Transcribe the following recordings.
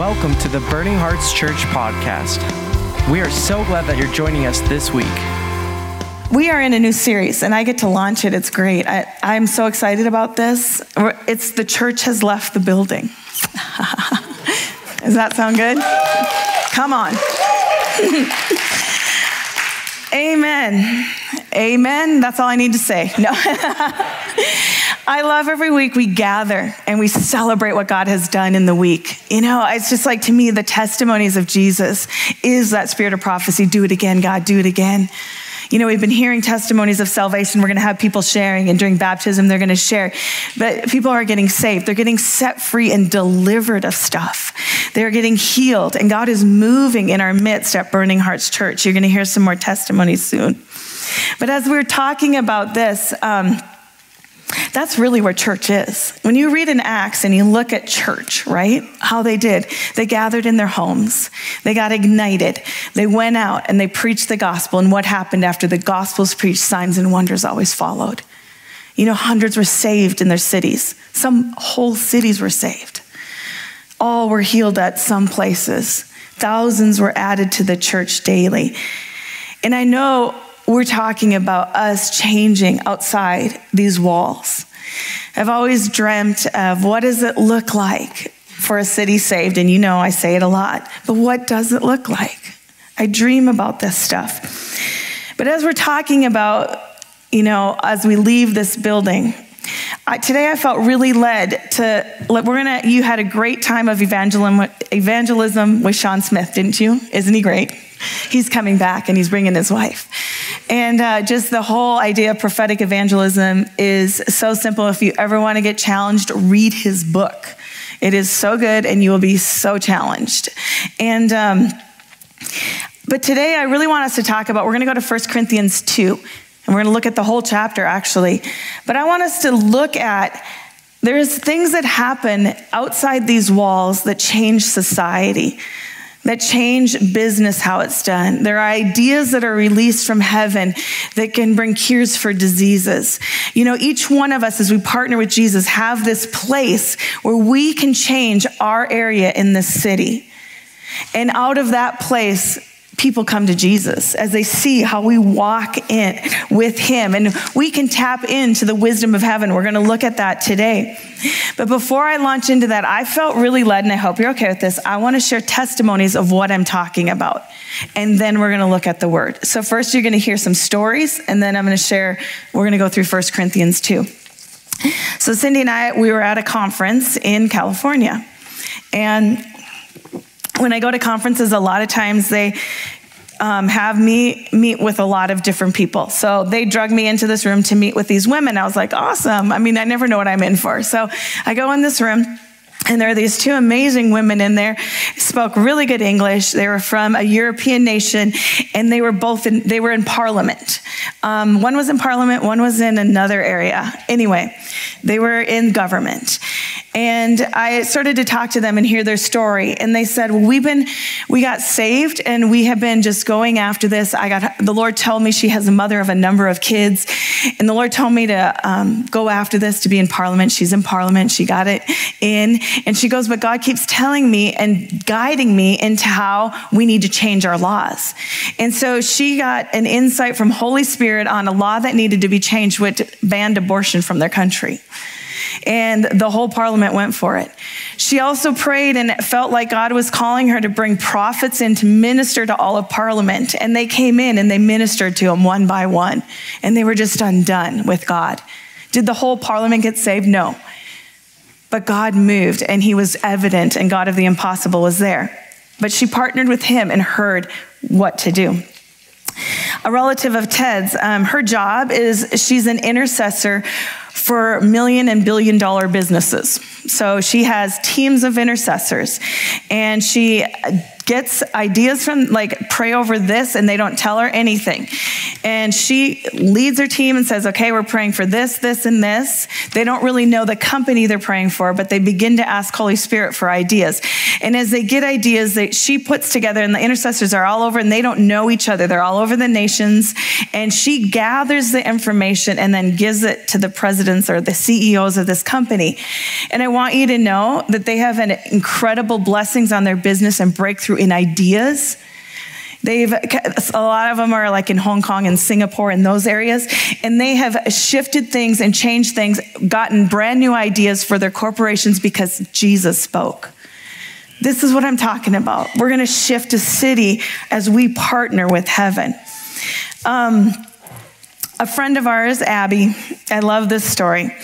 Welcome to the Burning Hearts Church podcast. We are so glad that you're joining us this week. We are in a new series, and I get to launch it. It's great. I, I'm so excited about this. It's The Church Has Left the Building. Does that sound good? Come on. Amen. Amen. That's all I need to say. No. I love every week we gather and we celebrate what God has done in the week. You know, it's just like to me, the testimonies of Jesus is that spirit of prophecy. Do it again, God, do it again. You know, we've been hearing testimonies of salvation. We're going to have people sharing, and during baptism, they're going to share. But people are getting saved. They're getting set free and delivered of stuff. They're getting healed, and God is moving in our midst at Burning Hearts Church. You're going to hear some more testimonies soon. But as we're talking about this, um, that's really where church is. When you read in Acts and you look at church, right? How they did. They gathered in their homes. They got ignited. They went out and they preached the gospel. And what happened after the gospel's preached? Signs and wonders always followed. You know, hundreds were saved in their cities. Some whole cities were saved. All were healed at some places. Thousands were added to the church daily. And I know we're talking about us changing outside these walls. I've always dreamt of what does it look like for a city saved? And you know, I say it a lot, but what does it look like? I dream about this stuff. But as we're talking about, you know, as we leave this building, I, today I felt really led to, we're gonna, you had a great time of evangelism, evangelism with Sean Smith, didn't you? Isn't he great? He's coming back and he's bringing his wife. And uh, just the whole idea of prophetic evangelism is so simple. If you ever want to get challenged, read his book. It is so good and you will be so challenged. And, um, but today I really want us to talk about, we're going to go to 1 Corinthians 2. And we're going to look at the whole chapter actually. But I want us to look at there's things that happen outside these walls that change society that change business how it's done. There are ideas that are released from heaven that can bring cures for diseases. You know, each one of us, as we partner with Jesus, have this place where we can change our area in this city. And out of that place, people come to Jesus as they see how we walk in with Him. And we can tap into the wisdom of heaven. We're going to look at that today. But before I launch into that, I felt really led, and I hope you're okay with this. I want to share testimonies of what I'm talking about. And then we're going to look at the word. So, first, you're going to hear some stories, and then I'm going to share, we're going to go through 1 Corinthians 2. So, Cindy and I, we were at a conference in California. And when I go to conferences, a lot of times they um, have me meet with a lot of different people. So they drug me into this room to meet with these women. I was like, awesome. I mean, I never know what I'm in for. So I go in this room. And there are these two amazing women in there, spoke really good English. They were from a European nation, and they were both in, they were in parliament. Um, one was in parliament, one was in another area. Anyway, they were in government. And I started to talk to them and hear their story. And they said, well, we've been, we got saved and we have been just going after this. I got, the Lord told me she has a mother of a number of kids. And the Lord told me to um, go after this, to be in parliament. She's in parliament. She got it in. And she goes, but God keeps telling me and guiding me into how we need to change our laws. And so she got an insight from Holy Spirit on a law that needed to be changed, which banned abortion from their country and the whole parliament went for it. She also prayed and it felt like God was calling her to bring prophets in to minister to all of parliament. And they came in and they ministered to them one by one, and they were just undone with God. Did the whole parliament get saved? No. But God moved, and He was evident, and God of the impossible was there. But she partnered with Him and heard what to do a relative of Ted's. Um, her job is she's an intercessor for million and billion dollar businesses. So she has teams of intercessors and she gets ideas from, like, pray over this, and they don't tell her anything. And she leads her team and says, okay, we're praying for this, this, and this. They don't really know the company they're praying for, but they begin to ask Holy Spirit for ideas. And as they get ideas, that she puts together, and the intercessors are all over, and they don't know each other. They're all over the nations. And she gathers the information and then gives it to the presidents or the CEOs of this company. And I want you to know that they have an incredible blessings on their business and breakthrough in ideas. They've a lot of them are like in Hong Kong and Singapore and those areas, and they have shifted things and changed things, gotten brand new ideas for their corporations because Jesus spoke. This is what I'm talking about. We're going to shift a city as we partner with heaven. Um, a friend of ours, Abby, I love this story.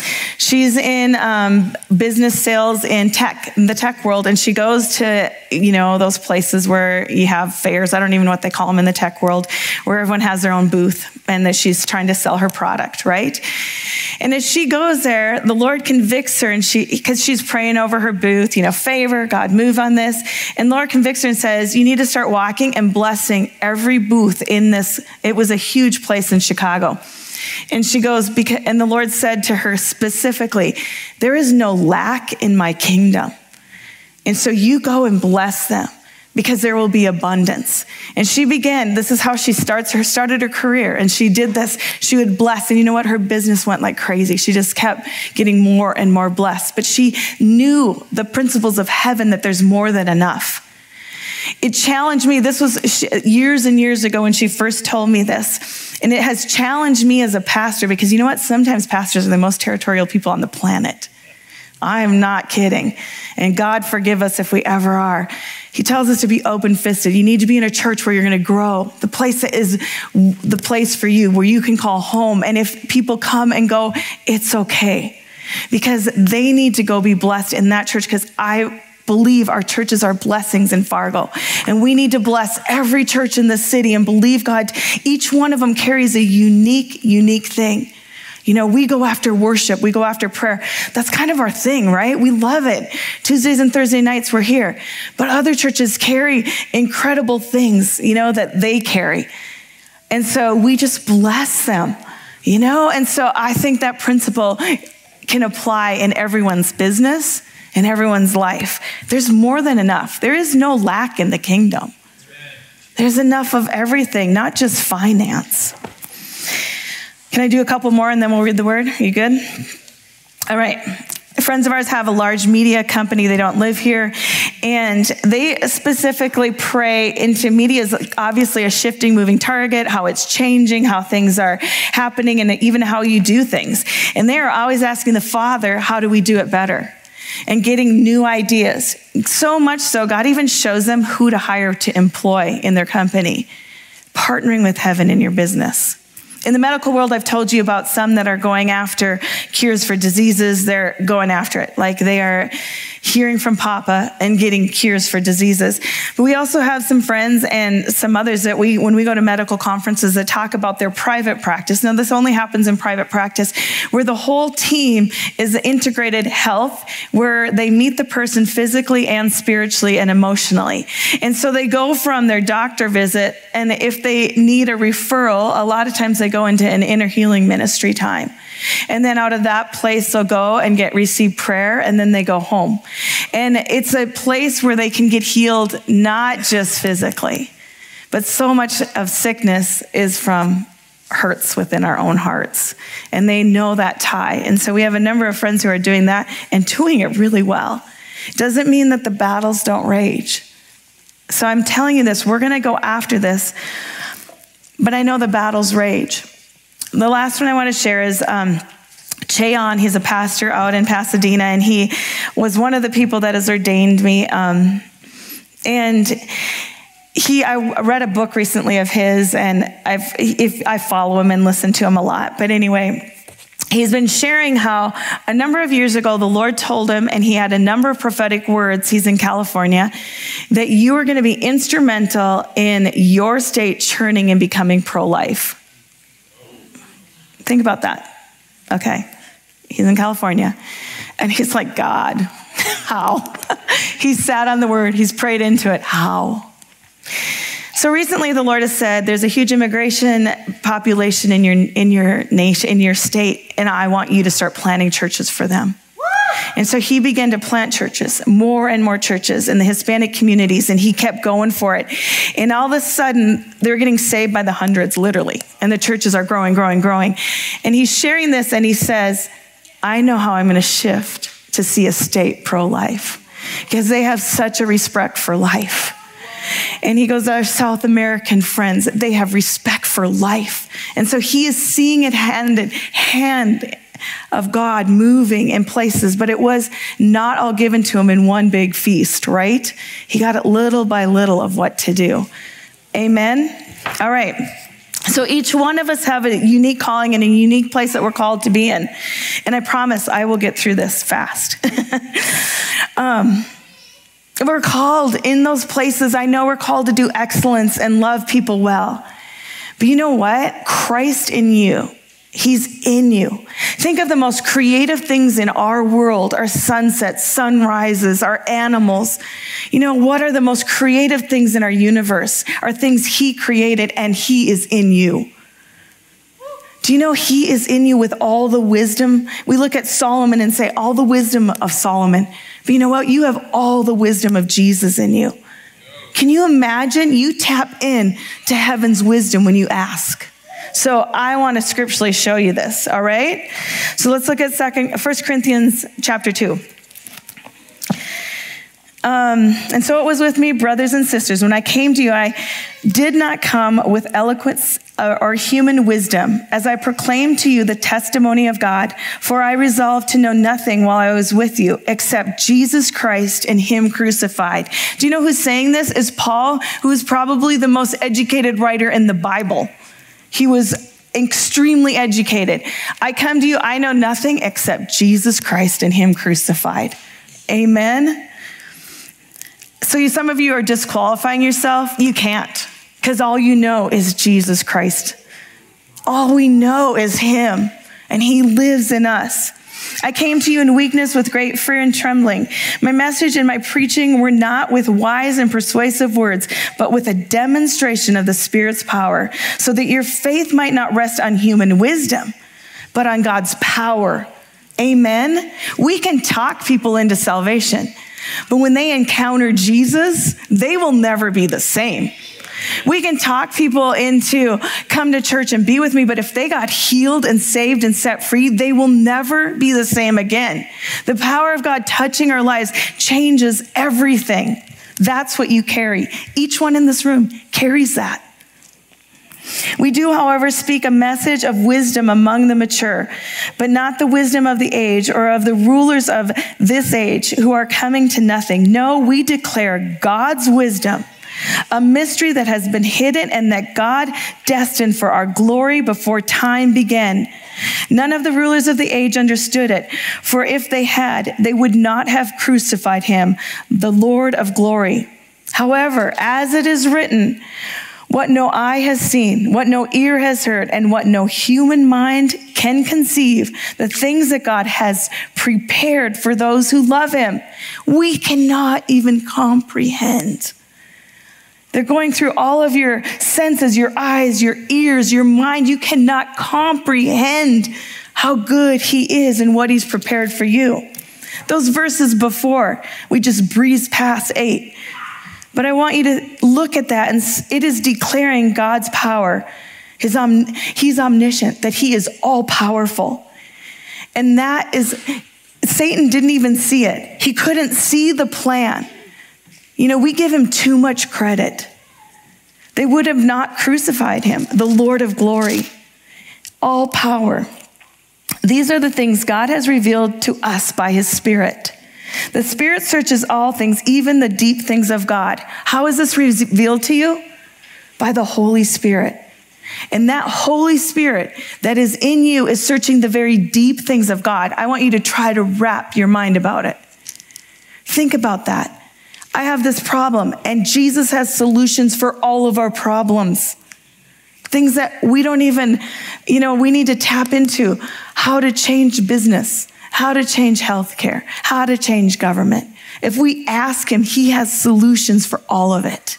She's in um, business sales in tech, in the tech world, and she goes to, you know, those places where you have fairs. I don't even know what they call them in the tech world, where everyone has their own booth and that she's trying to sell her product, right? And as she goes there, the Lord convicts her, and she, because she's praying over her booth, you know, favor, God, move on this. And Lord convicts her and says, You need to start walking and blessing every booth in this. It was a huge place in Chicago. And she goes, and the Lord said to her specifically, There is no lack in my kingdom. And so you go and bless them because there will be abundance. And she began, this is how she starts her started her career. And she did this. She would bless. And you know what? Her business went like crazy. She just kept getting more and more blessed. But she knew the principles of heaven that there's more than enough. It challenged me. This was years and years ago when she first told me this. And it has challenged me as a pastor because you know what? Sometimes pastors are the most territorial people on the planet. I'm not kidding. And God forgive us if we ever are. He tells us to be open fisted. You need to be in a church where you're going to grow, the place that is the place for you, where you can call home. And if people come and go, it's okay because they need to go be blessed in that church because I believe our churches are blessings in Fargo. And we need to bless every church in the city and believe God, each one of them carries a unique, unique thing. You know, we go after worship, we go after prayer. That's kind of our thing, right? We love it. Tuesdays and Thursday nights, we're here. But other churches carry incredible things, you know, that they carry. And so we just bless them, you know? And so I think that principle can apply in everyone's business in everyone's life. There's more than enough. There is no lack in the kingdom. There's enough of everything, not just finance. Can I do a couple more and then we'll read the word? Are you good? All right. Friends of ours have a large media company. They don't live here. And they specifically pray into media is obviously a shifting, moving target, how it's changing, how things are happening, and even how you do things. And they are always asking the Father, how do we do it better? And getting new ideas. So much so, God even shows them who to hire to employ in their company, partnering with heaven in your business. In the medical world, I've told you about some that are going after cures for diseases. They're going after it. Like they are hearing from Papa and getting cures for diseases. But we also have some friends and some others that we, when we go to medical conferences, that talk about their private practice. Now, this only happens in private practice, where the whole team is integrated health, where they meet the person physically and spiritually and emotionally. And so they go from their doctor visit, and if they need a referral, a lot of times they go into an inner healing ministry time. And then out of that place, they'll go and get receive prayer, and then they go home. And it's a place where they can get healed, not just physically, but so much of sickness is from hurts within our own hearts. And they know that tie. And so we have a number of friends who are doing that and doing it really well. Doesn't mean that the battles don't rage. So I'm telling you this, we're going to go after this, but I know the battles rage. The last one I want to share is um, Ché Ahn. He's a pastor out in Pasadena, and he was one of the people that has ordained me. Um, and he, I read a book recently of his, and I've, if I follow him and listen to him a lot. But anyway, he's been sharing how a number of years ago the Lord told him, and he had a number of prophetic words. He's in California, that you are going to be instrumental in your state churning and becoming pro-life. Think about that. Okay. He's in California. And he's like, God, how? he sat on the word, he's prayed into it. How? So recently, the Lord has said there's a huge immigration population in your, in your nation, in your state, and I want you to start planting churches for them. And so he began to plant churches, more and more churches in the Hispanic communities, and he kept going for it. And all of a sudden, they're getting saved by the hundreds, literally. And the churches are growing, growing, growing. And he's sharing this, and he says, I know how I'm going to shift to see a state pro life because they have such a respect for life. And he goes, Our South American friends, they have respect for life. And so he is seeing it hand in hand of God moving in places, but it was not all given to him in one big feast, right? He got it little by little of what to do. Amen? All right. So each one of us have a unique calling and a unique place that we're called to be in. And I promise I will get through this fast. um, we're called in those places. I know we're called to do excellence and love people well. But you know what? Christ in you He's in you. Think of the most creative things in our world our sunsets, sunrises, our animals. You know, what are the most creative things in our universe? Are things He created and He is in you. Do you know He is in you with all the wisdom? We look at Solomon and say, all the wisdom of Solomon. But you know what? You have all the wisdom of Jesus in you. Can you imagine? You tap in to heaven's wisdom when you ask. So I want to scripturally show you this, all right? So let's look at second, 1 Corinthians chapter 2. Um, and so it was with me, brothers and sisters. When I came to you, I did not come with eloquence or human wisdom as I proclaimed to you the testimony of God, for I resolved to know nothing while I was with you except Jesus Christ and Him crucified. Do you know who's saying this? Is Paul, who is probably the most educated writer in the Bible. He was extremely educated. I come to you, I know nothing except Jesus Christ and Him crucified. Amen. So, you, some of you are disqualifying yourself. You can't, because all you know is Jesus Christ. All we know is Him, and He lives in us. I came to you in weakness with great fear and trembling. My message and my preaching were not with wise and persuasive words, but with a demonstration of the Spirit's power, so that your faith might not rest on human wisdom, but on God's power. Amen. We can talk people into salvation, but when they encounter Jesus, they will never be the same. We can talk people into come to church and be with me, but if they got healed and saved and set free, they will never be the same again. The power of God touching our lives changes everything. That's what you carry. Each one in this room carries that. We do, however, speak a message of wisdom among the mature, but not the wisdom of the age or of the rulers of this age who are coming to nothing. No, we declare God's wisdom a mystery that has been hidden and that God destined for our glory before time began. None of the rulers of the age understood it, for if they had, they would not have crucified him, the Lord of glory. However, as it is written, what no eye has seen, what no ear has heard, and what no human mind can conceive, the things that God has prepared for those who love Him, we cannot even comprehend. They're going through all of your senses, your eyes, your ears, your mind. You cannot comprehend how good He is and what He's prepared for you. Those verses before, we just breezed past eight. But I want you to look at that, and it is declaring God's power. His om- he's omniscient, that He is all powerful. And that is, Satan didn't even see it. He couldn't see the plan. You know, we give him too much credit. They would have not crucified him, the Lord of glory, all power. These are the things God has revealed to us by his Spirit. The Spirit searches all things, even the deep things of God. How is this revealed to you? By the Holy Spirit. And that Holy Spirit that is in you is searching the very deep things of God. I want you to try to wrap your mind about it. Think about that. I have this problem, and Jesus has solutions for all of our problems. Things that we don't even, you know, we need to tap into how to change business, how to change healthcare, how to change government. If we ask Him, He has solutions for all of it.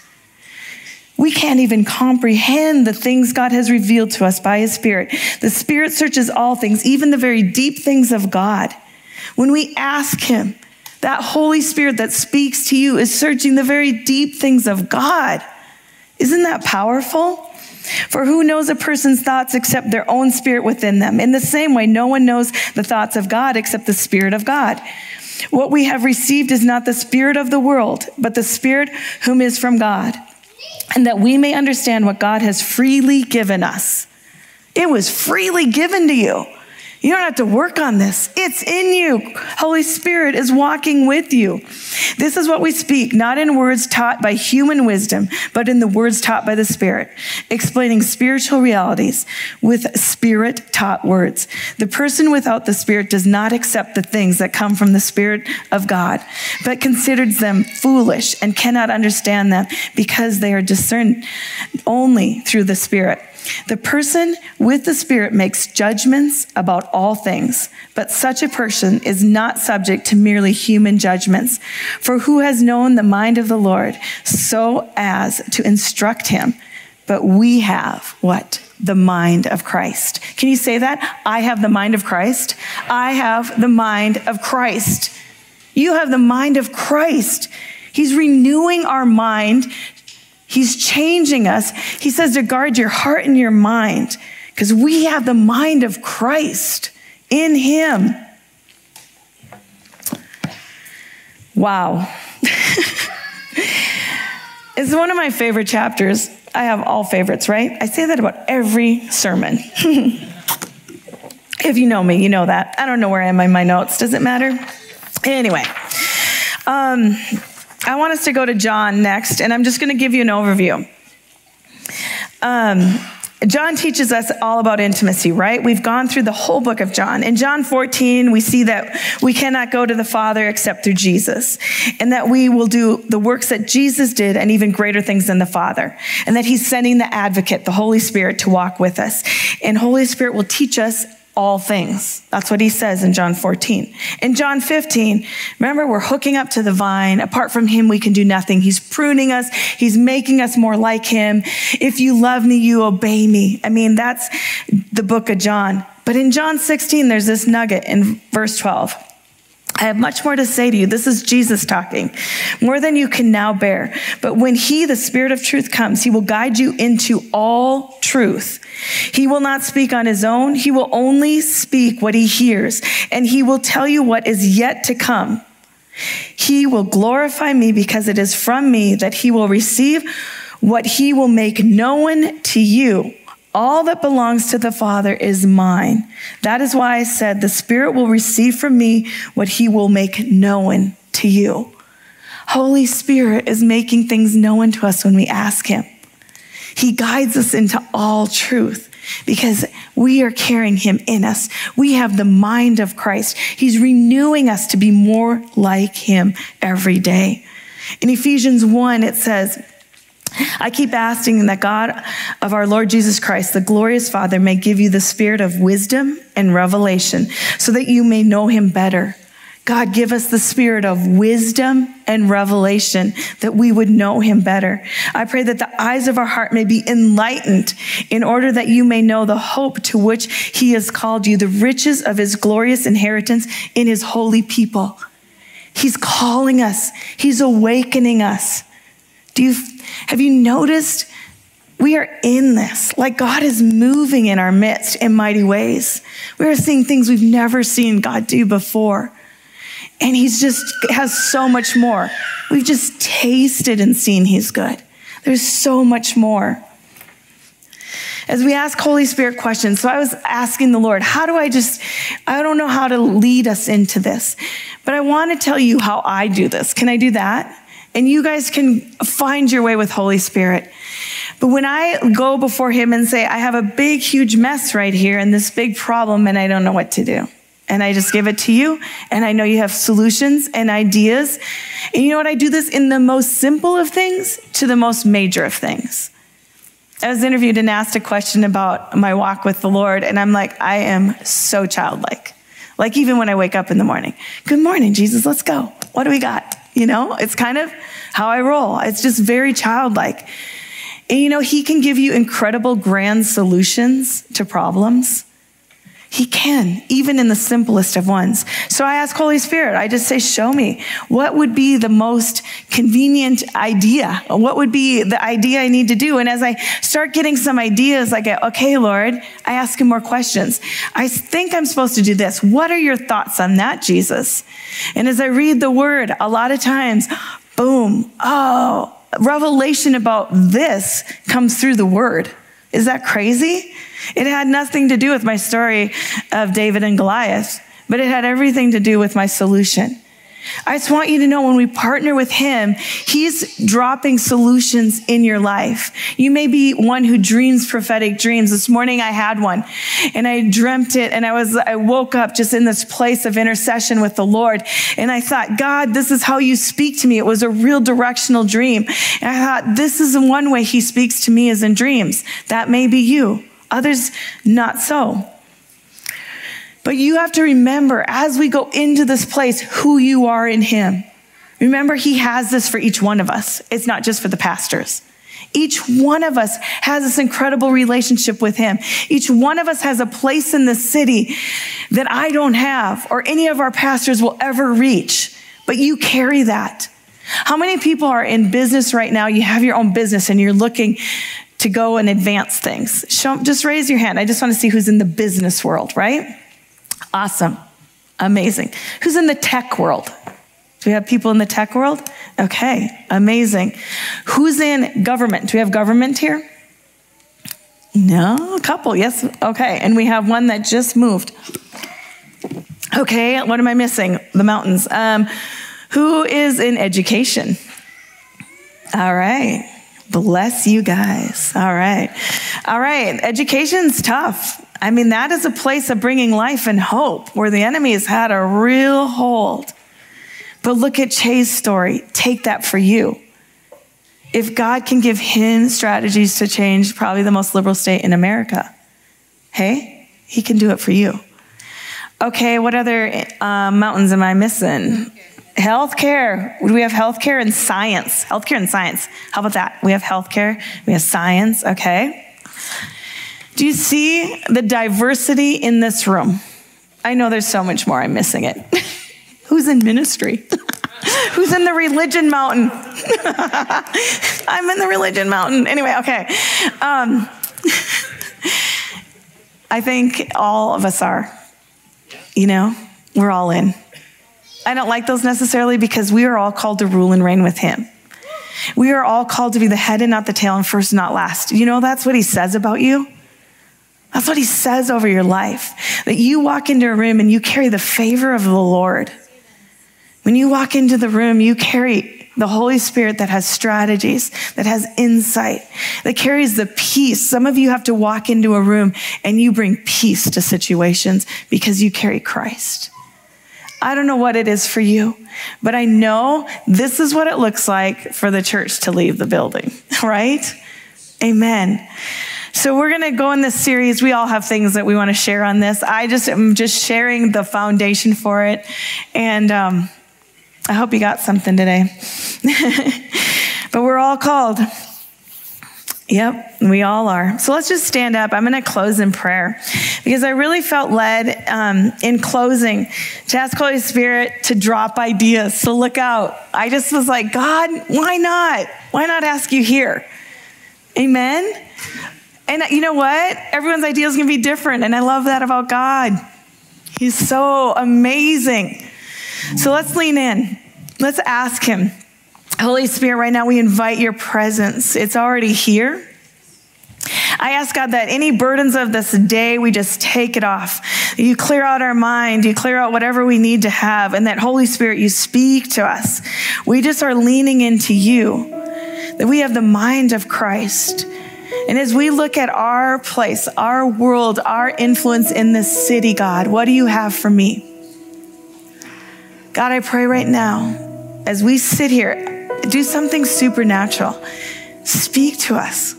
We can't even comprehend the things God has revealed to us by His Spirit. The Spirit searches all things, even the very deep things of God. When we ask Him, that Holy Spirit that speaks to you is searching the very deep things of God. Isn't that powerful? For who knows a person's thoughts except their own spirit within them? In the same way, no one knows the thoughts of God except the Spirit of God. What we have received is not the Spirit of the world, but the Spirit whom is from God, and that we may understand what God has freely given us. It was freely given to you. You don't have to work on this. It's in you. Holy Spirit is walking with you. This is what we speak, not in words taught by human wisdom, but in the words taught by the Spirit, explaining spiritual realities with spirit taught words. The person without the Spirit does not accept the things that come from the Spirit of God, but considers them foolish and cannot understand them because they are discerned only through the Spirit. The person with the Spirit makes judgments about all things, but such a person is not subject to merely human judgments. For who has known the mind of the Lord so as to instruct him? But we have what? The mind of Christ. Can you say that? I have the mind of Christ. I have the mind of Christ. You have the mind of Christ. He's renewing our mind He's changing us. He says to guard your heart and your mind because we have the mind of Christ in Him. Wow. it's one of my favorite chapters. I have all favorites, right? I say that about every sermon. if you know me, you know that. I don't know where I am in my notes. Does it matter? Anyway, um, I want us to go to John next, and I'm just going to give you an overview. Um, John teaches us all about intimacy, right? We've gone through the whole book of John. In John 14, we see that we cannot go to the Father except through Jesus, and that we will do the works that Jesus did and even greater things than the Father, and that He's sending the advocate, the Holy Spirit, to walk with us. And Holy Spirit will teach us all things. That's what he says in John 14. In John 15, remember, we're hooking up to the vine. Apart from him, we can do nothing. He's pruning us, he's making us more like him. If you love me, you obey me. I mean, that's the book of John. But in John 16, there's this nugget in verse 12. I have much more to say to you. This is Jesus talking, more than you can now bear. But when He, the Spirit of truth, comes, He will guide you into all truth. He will not speak on His own. He will only speak what He hears, and He will tell you what is yet to come. He will glorify me because it is from me that He will receive what He will make known to you. All that belongs to the Father is mine. That is why I said, The Spirit will receive from me what he will make known to you. Holy Spirit is making things known to us when we ask him. He guides us into all truth because we are carrying him in us. We have the mind of Christ. He's renewing us to be more like him every day. In Ephesians 1, it says, I keep asking that God of our Lord Jesus Christ, the glorious Father, may give you the spirit of wisdom and revelation so that you may know him better. God, give us the spirit of wisdom and revelation that we would know him better. I pray that the eyes of our heart may be enlightened in order that you may know the hope to which he has called you, the riches of his glorious inheritance in his holy people. He's calling us. He's awakening us. Do you have you noticed we are in this? Like God is moving in our midst in mighty ways. We are seeing things we've never seen God do before. And He's just has so much more. We've just tasted and seen He's good. There's so much more. As we ask Holy Spirit questions, so I was asking the Lord, how do I just, I don't know how to lead us into this, but I want to tell you how I do this. Can I do that? And you guys can find your way with Holy Spirit. But when I go before Him and say, I have a big, huge mess right here and this big problem, and I don't know what to do. And I just give it to you, and I know you have solutions and ideas. And you know what? I do this in the most simple of things to the most major of things. I was interviewed and asked a question about my walk with the Lord, and I'm like, I am so childlike. Like, even when I wake up in the morning, good morning, Jesus, let's go. What do we got? You know, it's kind of how I roll. It's just very childlike. And you know, He can give you incredible grand solutions to problems. He can, even in the simplest of ones. So I ask Holy Spirit, I just say, show me what would be the most convenient idea? What would be the idea I need to do? And as I start getting some ideas, I get, okay, Lord, I ask him more questions. I think I'm supposed to do this. What are your thoughts on that, Jesus? And as I read the word, a lot of times, boom, oh, revelation about this comes through the word. Is that crazy? It had nothing to do with my story of David and Goliath, but it had everything to do with my solution. I just want you to know when we partner with Him, He's dropping solutions in your life. You may be one who dreams prophetic dreams. This morning I had one and I dreamt it and I was, I woke up just in this place of intercession with the Lord. And I thought, God, this is how you speak to me. It was a real directional dream. And I thought, this is one way He speaks to me is in dreams. That may be you. Others, not so. But you have to remember as we go into this place who you are in Him. Remember, He has this for each one of us. It's not just for the pastors. Each one of us has this incredible relationship with Him. Each one of us has a place in the city that I don't have or any of our pastors will ever reach. But you carry that. How many people are in business right now? You have your own business and you're looking to go and advance things? Show, just raise your hand. I just want to see who's in the business world, right? Awesome. Amazing. Who's in the tech world? Do we have people in the tech world? Okay, amazing. Who's in government? Do we have government here? No, a couple, yes. Okay, and we have one that just moved. Okay, what am I missing? The mountains. Um, who is in education? All right. Bless you guys. All right. All right. Education's tough. I mean, that is a place of bringing life and hope where the enemy has had a real hold. But look at Ché's story. Take that for you. If God can give him strategies to change probably the most liberal state in America, hey, he can do it for you. Okay, what other uh, mountains am I missing? Healthcare. Do we have healthcare and science? Healthcare and science. How about that? We have healthcare, we have science, okay? Do you see the diversity in this room? I know there's so much more. I'm missing it. Who's in ministry? Who's in the religion mountain? I'm in the religion mountain. Anyway, okay. Um, I think all of us are. You know, we're all in. I don't like those necessarily because we are all called to rule and reign with Him. We are all called to be the head and not the tail and first and not last. You know, that's what He says about you. That's what he says over your life. That you walk into a room and you carry the favor of the Lord. When you walk into the room, you carry the Holy Spirit that has strategies, that has insight, that carries the peace. Some of you have to walk into a room and you bring peace to situations because you carry Christ. I don't know what it is for you, but I know this is what it looks like for the church to leave the building, right? Amen. So we're going to go in this series. We all have things that we want to share on this. I just am just sharing the foundation for it. And um, I hope you got something today. but we're all called. Yep, we all are. So let's just stand up. I'm going to close in prayer because I really felt led um, in closing to ask Holy Spirit to drop ideas. So look out. I just was like, God, why not? Why not ask you here? Amen. And you know what? Everyone's idea is going to be different. And I love that about God. He's so amazing. So let's lean in. Let's ask Him. Holy Spirit, right now we invite your presence. It's already here. I ask God that any burdens of this day, we just take it off. You clear out our mind, you clear out whatever we need to have, and that Holy Spirit, you speak to us. We just are leaning into you, that we have the mind of Christ. And as we look at our place, our world, our influence in this city, God, what do you have for me? God, I pray right now, as we sit here, do something supernatural. Speak to us.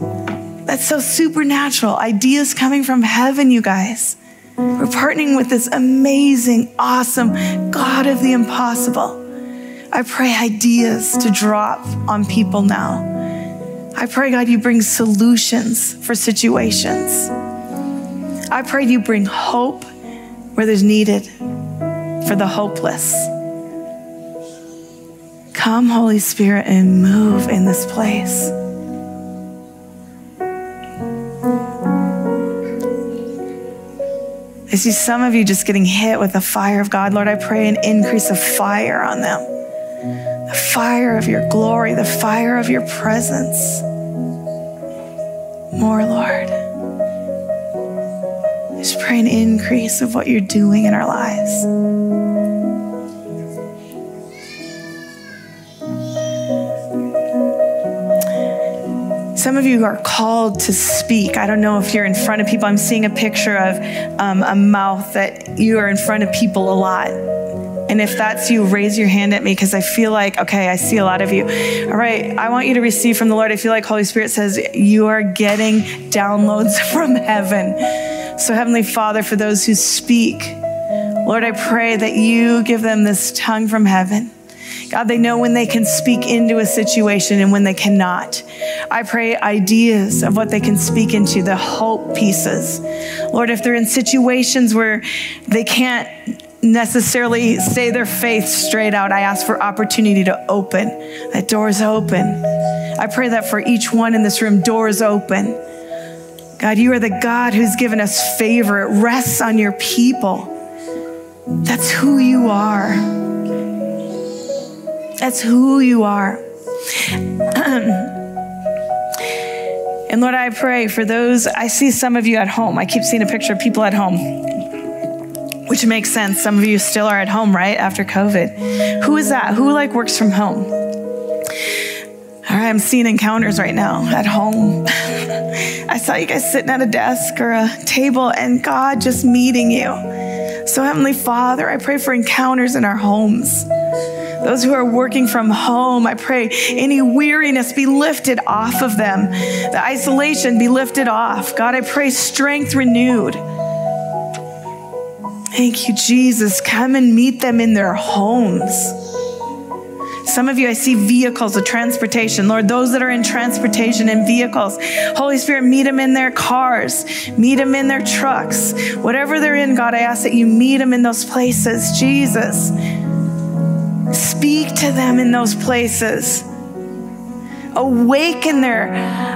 That's so supernatural. Ideas coming from heaven, you guys. We're partnering with this amazing, awesome God of the impossible. I pray ideas to drop on people now I pray, God, you bring solutions for situations. I pray you bring hope where there's needed for the hopeless. Come, Holy Spirit, and move in this place. I see some of you just getting hit with the fire of God. Lord, I pray an increase of fire on them. The fire of your glory, the fire of your presence. More, Lord. Just pray an increase of what you're doing in our lives. Some of you are called to speak. I don't know if you're in front of people. I'm seeing a picture of um, a mouth that you are in front of people a lot. And if that's you, raise your hand at me because I feel like, okay, I see a lot of you. All right, I want you to receive from the Lord. I feel like Holy Spirit says you are getting downloads from heaven. So, Heavenly Father, for those who speak, Lord, I pray that you give them this tongue from heaven God, they know when they can speak into a situation and when they cannot. I pray ideas of what they can speak into, the hope pieces. Lord, if they're in situations where they can't necessarily say their faith straight out, I ask for opportunity to open. That door's open. I pray that for each one in this room, doors open. God, you are the God who's given us favor. It rests on your people. That's who you are. That's who you are. and Lord, I pray for those. I see some of you at home. I keep seeing a picture of people at home, which makes sense. Some of you still are at home, right? After COVID. Who is that? Who like works from home? All right, I'm seeing encounters right now at home. I saw you guys sitting at a desk or a table and God just meeting you. So, Heavenly Father, I pray for encounters in our homes. Those who are working from home, I pray any weariness be lifted off of them, the isolation be lifted off. God, I pray strength renewed. Thank you, Jesus. Come and meet them in their homes. Some of you, I see vehicles of transportation. Lord, those that are in transportation and vehicles, Holy Spirit, meet them in their cars, meet them in their trucks. Whatever they're in, God, I ask that you meet them in those places. Jesus. Speak to them in those places. Awaken their,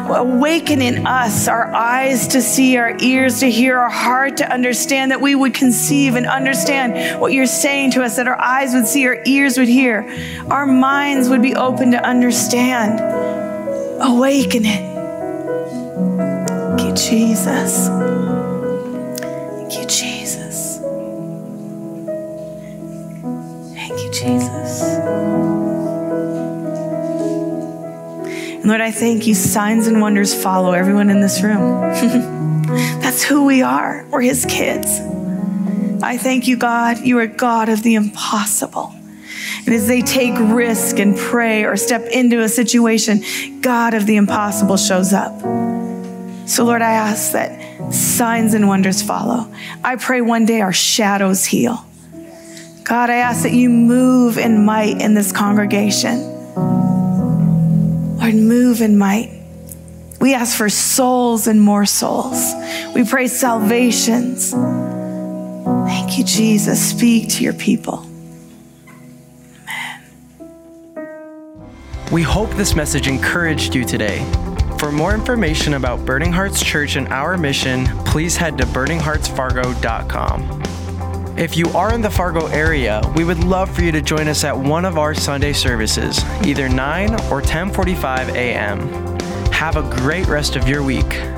awaken in us our eyes to see, our ears to hear, our heart to understand, that we would conceive and understand what you're saying to us, that our eyes would see, our ears would hear, our minds would be open to understand. Awaken it. Thank you, Jesus. Thank you, Jesus. Thank you, Jesus. And Lord, I thank you. Signs and wonders follow everyone in this room. That's who we are. We're His kids. I thank you, God. You are God of the impossible. And as they take risk and pray or step into a situation, God of the impossible shows up. So, Lord, I ask that signs and wonders follow. I pray one day our shadows heal. God, I ask that you move in might in this congregation. Lord, move in might. We ask for souls and more souls. We pray salvations. Thank you, Jesus. Speak to your people. Amen. We hope this message encouraged you today. For more information about Burning Hearts Church and our mission, please head to burningheartsfargo.com. If you are in the Fargo area, we would love for you to join us at one of our Sunday services, either 9 or 10:45 a.m. Have a great rest of your week.